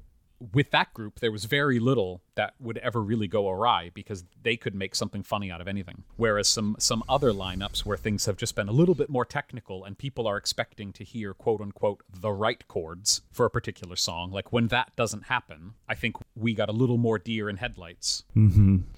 With that group there was very little that would ever really go awry because they could make something funny out of anything. Whereas some some other lineups where things have just been a little bit more technical and people are expecting to hear quote unquote the right chords for a particular song, like when that doesn't happen, I think we got a little more deer in headlights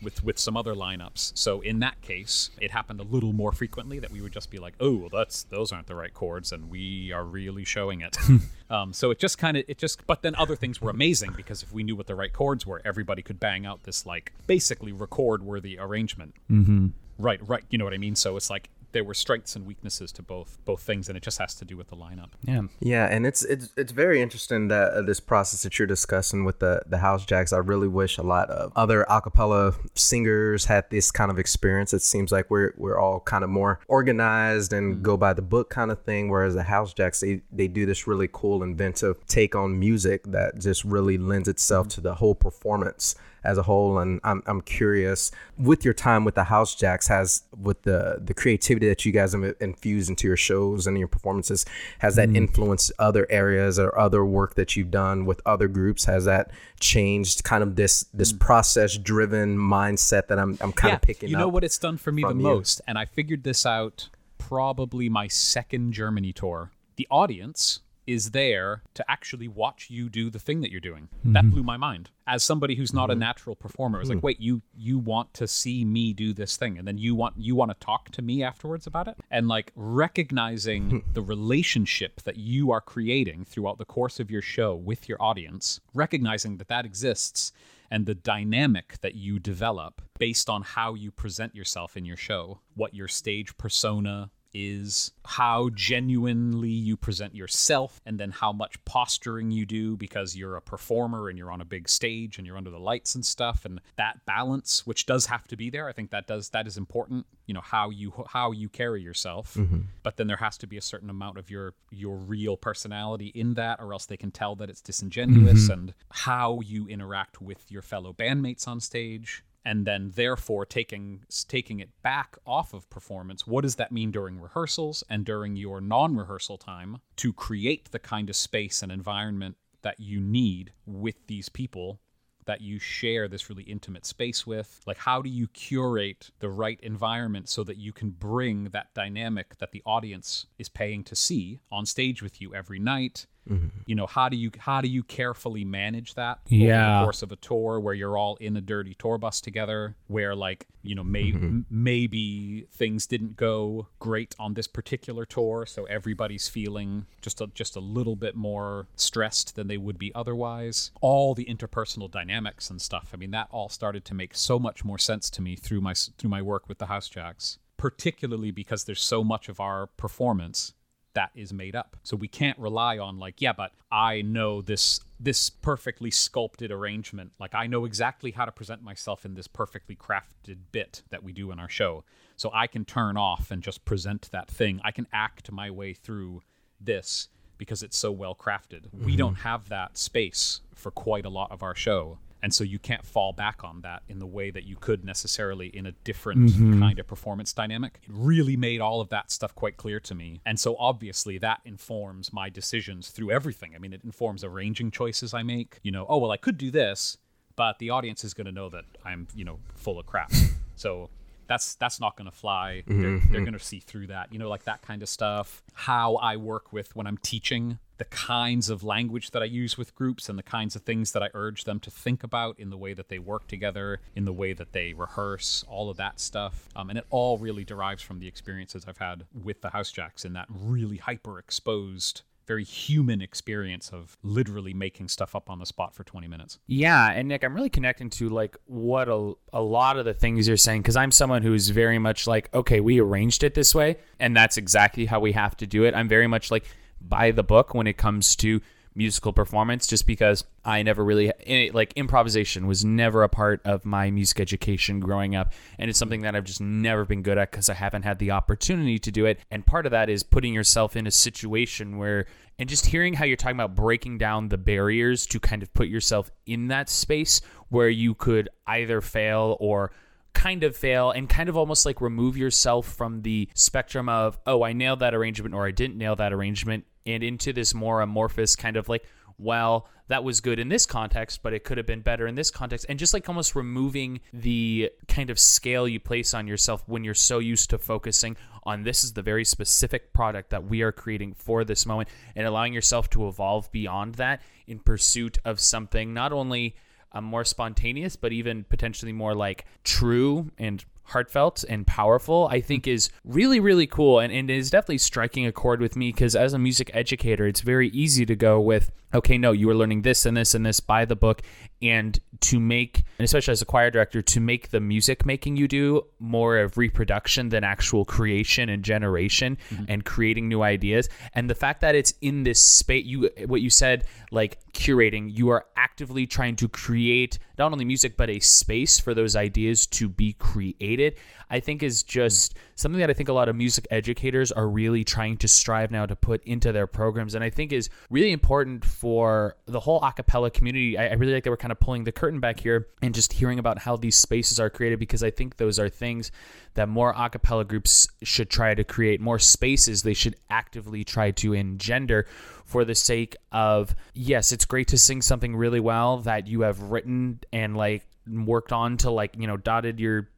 with with some other lineups. So in that case, it happened a little more frequently that we would just be like, "Oh, well, that's those aren't the right chords," and we are really showing it. (laughs) um, so it just kind of it just, but then other things were amazing because if we knew what the right chords were, everybody could bang out this like basically record worthy arrangement. Mm-hmm. Right, right. You know what I mean? So it's like there were strengths and weaknesses to both both things, and it just has to do with the lineup. Yeah. Yeah, and it's it's it's very interesting that uh, this process that you're discussing with the the house jacks. I really wish a lot of other acapella singers had this kind of experience. It seems like we're we're all kind of more organized and go by the book kind of thing. Whereas the house jacks, they they do this really cool inventive take on music that just really lends itself to the whole performance as a whole. And I'm, I'm curious with your time with the House Jacks, has with the the creativity that you guys have infused into your shows and your performances, has that mm. influenced other areas or other work that you've done with other groups? Has that changed kind of this this mm. process driven mindset that I'm I'm kind of picking up? You know what it's done for me the you? most, and I figured this out probably my second Germany tour. The audience is there to actually watch you do the thing that you're doing. Mm-hmm. That blew my mind. As somebody who's not a mm-hmm. natural performer, it was like, mm. wait, you you want to see me do this thing, and then you want you want to talk to me afterwards about it, and like recognizing (laughs) the relationship that you are creating throughout the course of your show with your audience, recognizing that that exists and the dynamic that you develop based on how you present yourself in your show, what your stage persona is, how genuinely you present yourself, and then how much posturing you do because you're a performer and you're on a big stage and you're under the lights and stuff, and that balance, which does have to be there. I think that does that is important. You know how you how you carry yourself, mm-hmm. but then there has to be a certain amount of your your real personality in that, or else they can tell that it's disingenuous, mm-hmm. and how you interact with your fellow bandmates on stage and then therefore taking taking it back off of performance what does that mean during rehearsals and during your non-rehearsal time to create the kind of space and environment that you need with these people that you share this really intimate space with? Like how do you curate the right environment so that you can bring that dynamic that the audience is paying to see on stage with you every night Mm-hmm. you know how do you how do you carefully manage that over Yeah. the course of a tour where you're all in a dirty tour bus together where like you know may, mm-hmm. m- maybe things didn't go great on this particular tour so everybody's feeling just a, just a little bit more stressed than they would be otherwise. All the interpersonal dynamics and stuff i mean that all started to make so much more sense to me through my through my work with the house jacks particularly because there's so much of our performance that is made up. So we can't rely on like, yeah, but I know this this perfectly sculpted arrangement. Like I know exactly how to present myself in this perfectly crafted bit that we do in our show. So I can turn off and just present that thing. I can act my way through this because it's so well crafted. We mm-hmm. don't have that space for quite a lot of our show. And so you can't fall back on that in the way that you could necessarily in a different mm-hmm. kind of performance dynamic. It really made all of that stuff quite clear to me. And so obviously that informs my decisions through everything. I mean, it informs arranging choices I make. You know, oh, well, I could do this, but the audience is going to know that I'm, you know, full of crap. (laughs) So that's that's not going to fly. They're, they're mm-hmm. going to see through that. You know, like that kind of stuff. How I work with when I'm teaching, the kinds of language that I use with groups, and the kinds of things that I urge them to think about in the way that they work together, in the way that they rehearse, all of that stuff. Um, and it all really derives from the experiences I've had with the House Jacks in that really hyper exposed. Very human experience of literally making stuff up on the spot for 20 minutes. Yeah, and Nick, I'm really connecting to like what a, a lot of the things you're saying because I'm someone who's very much like, okay, we arranged it this way, and that's exactly how we have to do it. I'm very much like by the book when it comes to musical performance just because I never really like improvisation was never a part of my music education growing up. And it's something that I've just never been good at cuz I haven't had the opportunity to do it. And part of that is putting yourself in a situation where and just hearing how you're talking about breaking down the barriers to kind of put yourself in that space where you could either fail or kind of fail and kind of almost like remove yourself from the spectrum of oh I nailed that arrangement or I didn't nail that arrangement and into this more amorphous kind of like well that was good in this context but it could have been better in this context and just like almost removing the kind of scale you place on yourself when you're so used to focusing on this is the very specific product that we are creating for this moment and allowing yourself to evolve beyond that in pursuit of something not only um, more spontaneous, but even potentially more like true and heartfelt and powerful, I think mm-hmm. is really, really cool and, and is definitely striking a chord with me because as a music educator, it's very easy to go with, okay, no, you are learning this and this and this by the book. And to make, and especially as a choir director, to make the music making you do more of reproduction than actual creation and generation mm-hmm. and creating new ideas. And the fact that it's in this space, you, what you said, like curating, you are actively trying to create not only music, but a space for those ideas to be created. I think is just something that I think a lot of music educators are really trying to strive now to put into their programs. And I think is really important for the whole a cappella community. I, I really like that we're kind of pulling the curtain back here and just hearing about how these spaces are created because I think those are things that more a cappella groups should try to create, more spaces they should actively try to engender for the sake of, yes, it's great to sing something really well that you have written and like worked on to like, you know, dotted your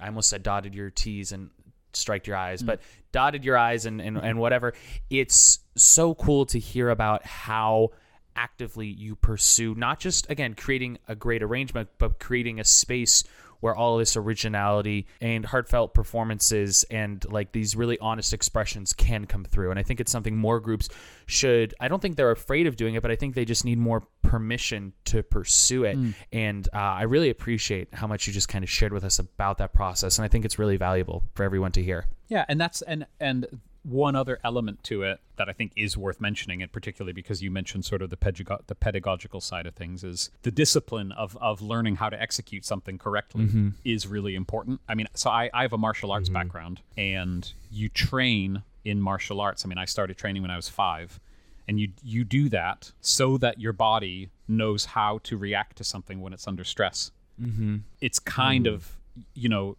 I almost said dotted your T's and striked your eyes, mm. but dotted your eyes and, and, and whatever. It's so cool to hear about how actively you pursue not just again creating a great arrangement, but creating a space where all this originality and heartfelt performances and like these really honest expressions can come through. And I think it's something more groups should. I don't think they're afraid of doing it, but I think they just need more permission to pursue it. And uh, I really appreciate how much you just kind of shared with us about that process. And I think it's really valuable for everyone to hear. Yeah, and that's and and one other element to it that I think is worth mentioning, and particularly because you mentioned sort of the, pedago- the pedagogical side of things, is the discipline of, of learning how to execute something correctly mm-hmm. is really important. I mean, so I, I have a martial arts mm-hmm. background, and you train in martial arts. I mean, I started training when I was five, and you you do that so that your body knows how to react to something when it's under stress. Mm-hmm. It's kind mm-hmm. of you know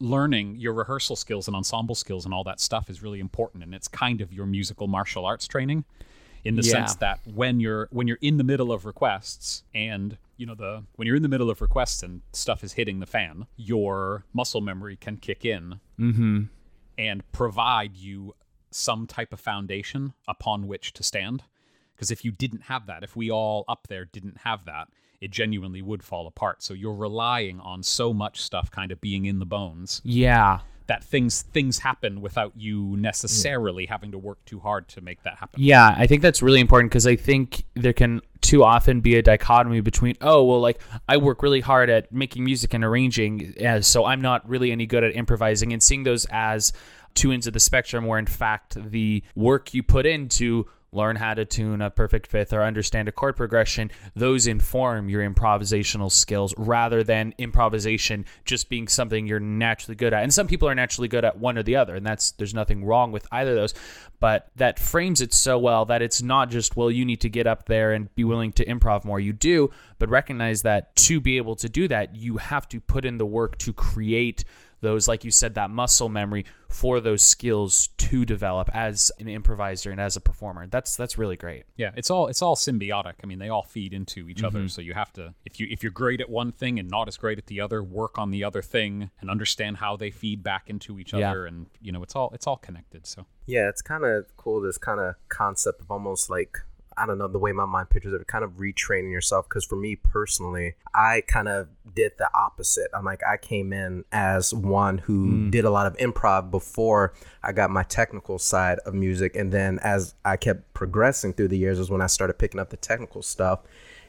learning your rehearsal skills and ensemble skills and all that stuff is really important and it's kind of your musical martial arts training in the Yeah. sense that when you're when you're in the middle of requests and you know the when you're in the middle of requests and stuff is hitting the fan your muscle memory can kick in mm-hmm. and provide you some type of foundation upon which to stand. Because if you didn't have that, if we all up there didn't have that, it genuinely would fall apart. So you're relying on so much stuff kind of being in the bones Yeah. that things things happen without you necessarily having to work too hard to make that happen. Yeah, I think that's really important because I think there can too often be a dichotomy between, oh, well, like I work really hard at making music and arranging, so I'm not really any good at improvising, and seeing those as two ends of the spectrum where, in fact, the work you put into learn how to tune a perfect fifth or understand a chord progression, those inform your improvisational skills rather than improvisation just being something you're naturally good at. And some people are naturally good at one or the other, and that's there's nothing wrong with either of those. But that frames it so well that it's not just, well, you need to get up there and be willing to improv more. You do, but recognize that to be able to do that, you have to put in the work to create those, like you said, that muscle memory for those skills to develop as an improviser and as a performer. That's that's really great. Yeah, it's all it's all symbiotic. I mean, they all feed into each other. Mm-hmm. So you have to if you if you're great at one thing and not as great at the other, work on the other thing and understand how they feed back into each Yeah. other. And you know, it's all it's all connected. So Yeah, it's kind of cool. This kind of concept of almost like I don't know the way my mind pictures it, kind of retraining yourself. Because for me personally, I kind of did the opposite. I'm like I came in as one who hmm. did a lot of improv before I got my technical side of music, and then as I kept progressing through the years, is when I started picking up the technical stuff.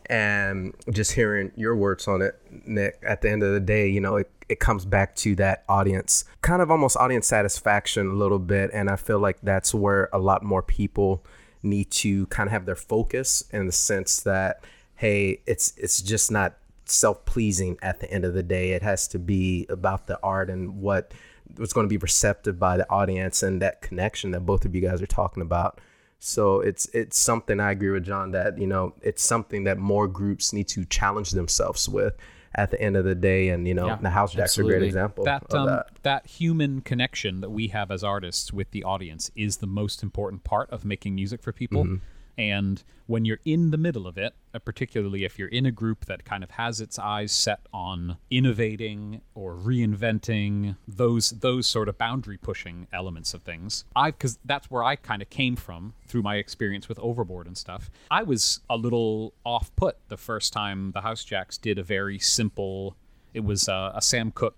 And just hearing your words on it, Nick, at the end of the day, you know, it, it comes back to that audience, kind of almost audience satisfaction a little bit. And I feel like that's where a lot more people need to kind of have their focus in the sense that, hey, it's it's just not self-pleasing at the end of the day. It has to be about the art and what what's going to be receptive by the audience and that connection that both of you guys are talking about. So it's it's something I agree with John that you know it's something that more groups need to challenge themselves with at the end of the day, and you know Yeah, the House Jack's are a great example that of um, that. that human connection that we have as artists with the audience is the most important part of making music for people. And when you're in the middle of it, uh, particularly if you're in a group that kind of has its eyes set on innovating or reinventing those those sort of boundary pushing elements of things, I because that's where I kind of came from through my experience with Overboard and stuff. I was a little off put the first time the House Jacks did a very simple. It was uh, a Sam Cooke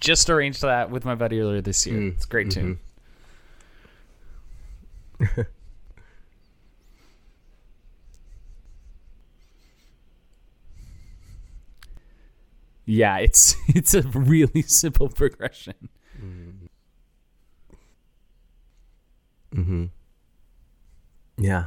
Just arranged that with my buddy earlier this year. It's a great tune. (laughs) yeah, it's (laughs) it's a really (laughs) simple progression. Mm-hmm. Mm-hmm. Yeah.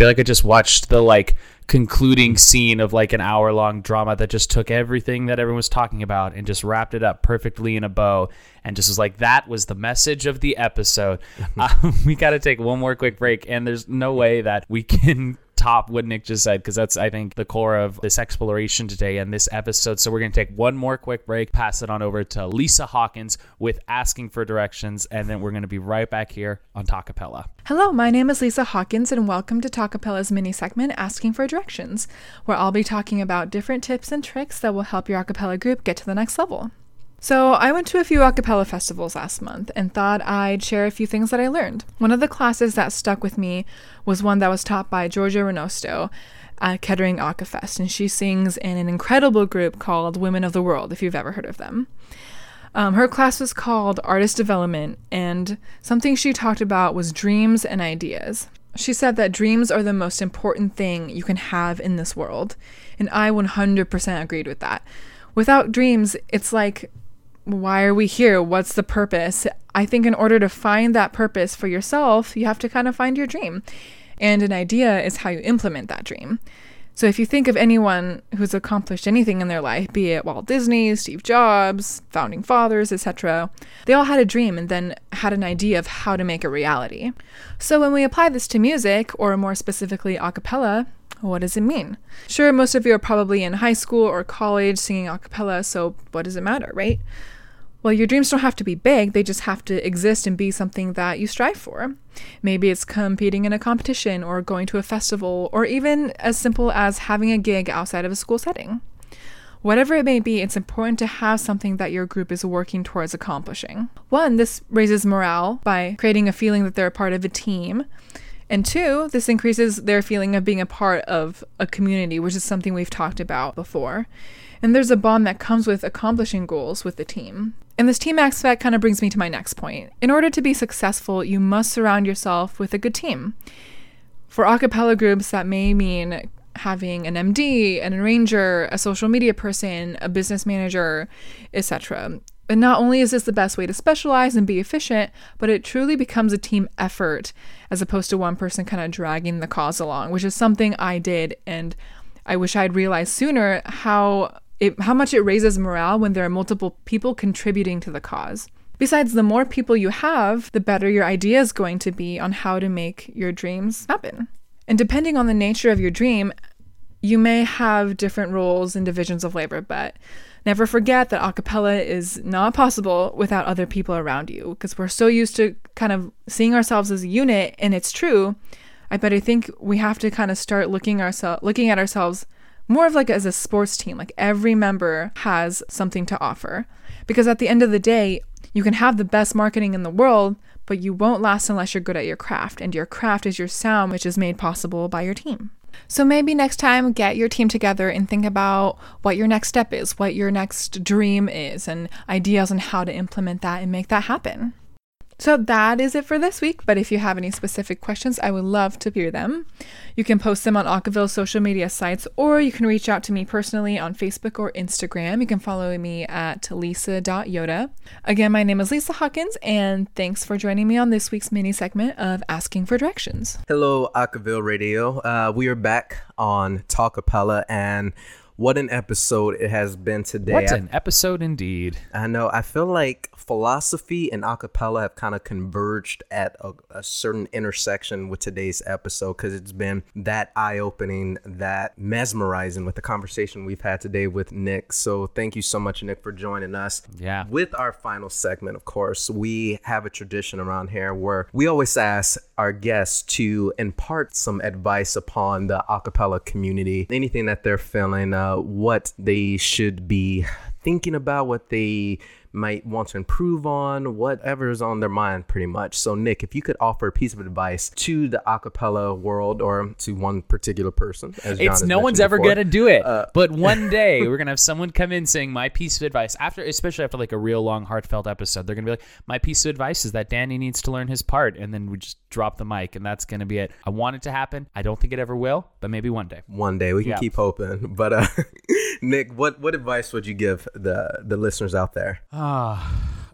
feel like I just watched the like concluding scene of like an hour long drama that just took everything that everyone was talking about and just wrapped it up perfectly in a bow and just was like that was the message of the episode. (laughs) um, we got to take one more quick break and there's no way that we can top what Nick just said because that's I think the core of this exploration today and this episode. So we're gonna take one more quick break, pass it on over to Lisa Hawkins with asking for directions, and then we're gonna be right back here on Talkapella. Hello, my name is Lisa Hawkins, and welcome to Talkapella's mini segment Asking for Directions, where I'll be talking about different tips and tricks that will help your acapella group get to the next level. So, I went to a few acapella festivals last month and thought I'd share a few things that I learned. One of the classes that stuck with me was one that was taught by Georgia Renosto at Kettering Acafest, and she sings in an incredible group called Women of the World, if you've ever heard of them. Um, her class was called Artist Development, and something she talked about was dreams and ideas. She said that dreams are the most important thing you can have in this world, and I 100% agreed with that. Without dreams, it's like, why are we here? What's the purpose? I think in order to find that purpose for yourself, you have to kind of find your dream. And an idea is how you implement that dream. So if you think of anyone who's accomplished anything in their life, be it Walt Disney, Steve Jobs, founding fathers, etc., they all had a dream and then had an idea of how to make it reality. So when we apply this to music, or more specifically a cappella, what does it mean? Sure, most of you are probably in high school or college singing a cappella, so what does it matter, right? Well, your dreams don't have to be big, they just have to exist and be something that you strive for. Maybe it's competing in a competition or going to a festival, or even as simple as having a gig outside of a school setting. Whatever it may be, it's important to have something that your group is working towards accomplishing. One, this raises morale by creating a feeling that they're a part of a team. And two, this increases their feeling of being a part of a community, which is something we've talked about before. And there's a bond that comes with accomplishing goals with the team. And this team aspect kind of brings me to my next point. In order to be successful, you must surround yourself with a good team. For a cappella groups, that may mean having an MD, an arranger, a social media person, a business manager, etc. And not only is this the best way to specialize and be efficient, but it truly becomes a team effort as opposed to one person kind of dragging the cause along, which is something I did and I wish I'd realized sooner how it, how much it raises morale when there are multiple people contributing to the cause. Besides, the more people you have, the better your idea is going to be on how to make your dreams happen. And depending on the nature of your dream, you may have different roles and divisions of labor, but never forget that a cappella is not possible without other people around you because we're so used to kind of seeing ourselves as a unit, and it's true. I but I think we have to kind of start looking ourselves looking at ourselves more of like as a sports team. Like every member has something to offer. Because at the end of the day, you can have the best marketing in the world, but you won't last unless you're good at your craft. And your craft is your sound, which is made possible by your team. So maybe next time get your team together and think about what your next step is, what your next dream is, and ideas on how to implement that and make that happen. So that is it for this week. But if you have any specific questions, I would love to hear them. You can post them on Acaville's social media sites, or you can reach out to me personally on Facebook or Instagram. You can follow me at lisa.yoda. Again, my name is Lisa Hawkins, and thanks for joining me on this week's mini segment of Asking for Directions. Hello, Acaville Radio. Uh, we are back on Talkapella, and what an episode it has been today. What an episode indeed. I know. I feel like philosophy and acapella have kind of converged at a, a certain intersection with today's episode because it's been that eye opening, that mesmerizing with the conversation we've had today with Nick. So thank you so much, Nick, for joining us. Yeah. With our final segment, of course, we have a tradition around here where we always ask our guests to impart some advice upon the acapella community, anything that they're feeling, uh, what they should be thinking about, what they might want to improve on, whatever is on their mind, pretty much. So, Nick, if you could offer a piece of advice to the acapella world or to one particular person, It's no one's ever before, gonna do it. uh, but (laughs) one day we're gonna have someone come in saying my piece of advice after, especially after like a real long, heartfelt episode. They're gonna be like, my piece of advice is that Danny needs to learn his part, and then we just drop the mic, and that's gonna be it. I want it to happen. I don't think it ever will, but maybe one day. one day we can Yeah. keep hoping. But uh, (laughs) Nick, what what advice would you give the the listeners out there? 啊。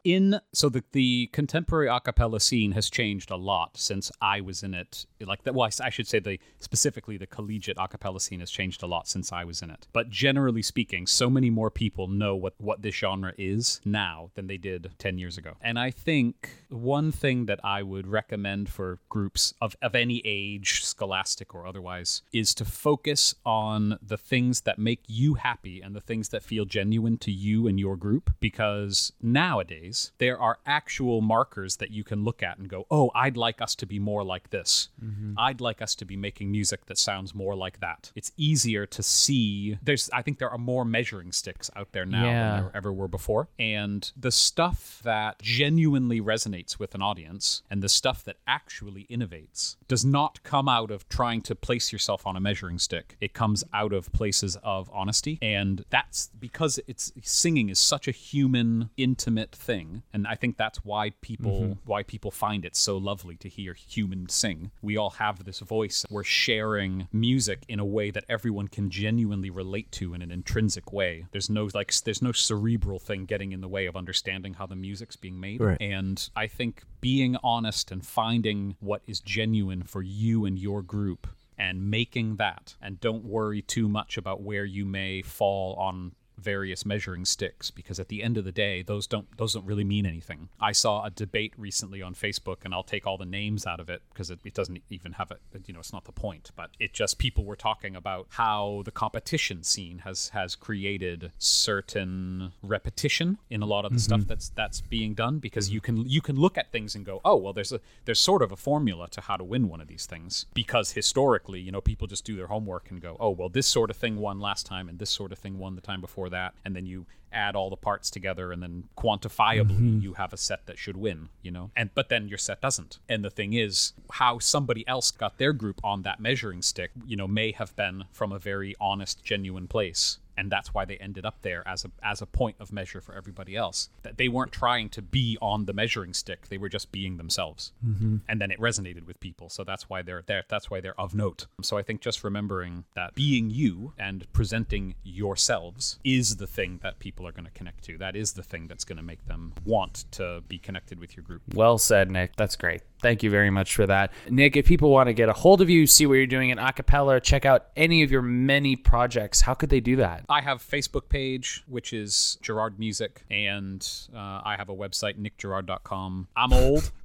In so the the contemporary a cappella scene has changed a lot since I was in it. Like that, well, I should say the specifically the collegiate a cappella scene has changed a lot since I was in it. But generally speaking, so many more people know what what this genre is now than they did ten years ago. And I think one thing that I would recommend for groups of of any age, scholastic or otherwise, is to focus on the things that make you happy and the things that feel genuine to you and your group. Because nowadays, there are actual markers that you can look at and go, oh, I'd like us to be more like this. Mm-hmm. I'd like us to be making music that sounds more like that. It's easier to see. There's, I think there are more measuring sticks out there now Yeah. than there ever were before. And the stuff that genuinely resonates with an audience and the stuff that actually innovates does not come out of trying to place yourself on a measuring stick. It comes out of places of honesty. And that's because it's singing is such a human, intimate thing. And I think that's why people mm-hmm. why people find it so lovely to hear humans sing. We all have this voice. We're sharing music in a way that everyone can genuinely relate to in an intrinsic way. There's no like there's no cerebral thing getting in the way of understanding how the music's being made. Right. And I think being honest and finding what is genuine for you and your group and making that and don't worry too much about where you may fall on various measuring sticks because at the end of the day those don't those don't really mean anything. I saw a debate recently on facebook and i'll take all the names out of it because it, it doesn't even have it you know it's not the point but it just people were talking about how the competition scene has has created certain repetition in a lot of the mm-hmm. stuff that's that's being done because you mm-hmm. can you can look at things and go oh well there's a there's sort of a formula to how to win one of these things because historically you know people just do their homework and go oh well this sort of thing won last time and this sort of thing won the time before that and then you add all the parts together and then quantifiably mm-hmm. you have a set that should win you know? And but then your set doesn't. And the thing is how somebody else got their group on that measuring stick you know may have been from a very honest genuine place and that's why they ended up there as a as a point of measure for everybody else. That they weren't trying to be on the measuring stick; they were just being themselves, mm-hmm. and then it resonated with people. So that's why they're there. That's why they're of note. So I think just remembering that being you and presenting yourselves is the thing that people are going to connect to. That is the thing that's going to make them want to be connected with your group. Well said, Nick. That's great. Thank you very much for that. Nick, if people want to get a hold of you, see what you're doing in acapella, check out any of your many projects, how could they do that? I have Facebook page, which is Girard Music, and uh, I have a website, nickgirard.com. I'm old. (laughs)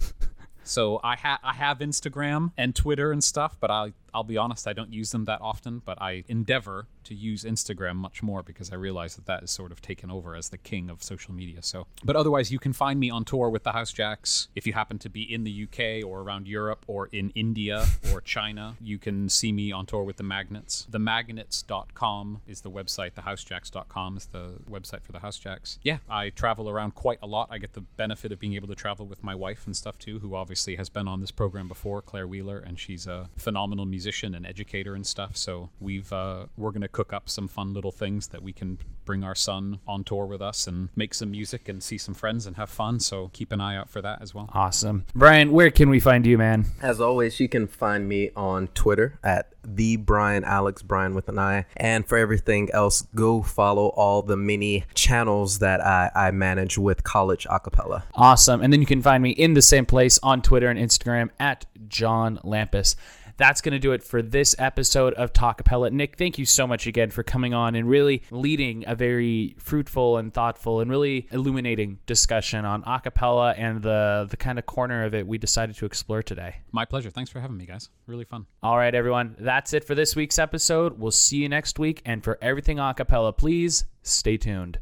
So I ha- I have Instagram and Twitter and stuff, but I I'll be honest, I don't use them that often, but I endeavor to use Instagram much more because I realize that that is sort of taken over as the king of social media. So, but otherwise, you can find me on tour with the House Jacks. If you happen to be in the UK or around Europe or in India or China, you can see me on tour with the Magnets. Themagnets.com is the website. TheHouseJacks.com is the website for the House Jacks. Yeah, I travel around quite a lot. I get the benefit of being able to travel with my wife and stuff too, who obviously has been on this program before, Claire Wheeler, and she's a phenomenal musician and educator and stuff. So we've uh, we're gonna cook up some fun little things that we can bring our son on tour with us and make some music and see some friends and have fun. So keep an eye out for that as well. Awesome. Brian, where can we find you, man? As always, you can find me on Twitter at the Brian Alex Brian with an I. And for everything else, go follow all the mini channels that I, I manage with College Acapella. Awesome. And then you can find me in the same place on Twitter and Instagram at John Lampus. That's going to do it for this episode of Talk Talkapella. Nick, thank you so much again for coming on and really leading a very fruitful and thoughtful and really illuminating discussion on acapella and the the kind of corner of it we decided to explore today. My pleasure. Thanks for having me, guys. Really fun. All right, everyone. That's it for this week's episode. We'll see you next week. And for everything acapella, please stay tuned.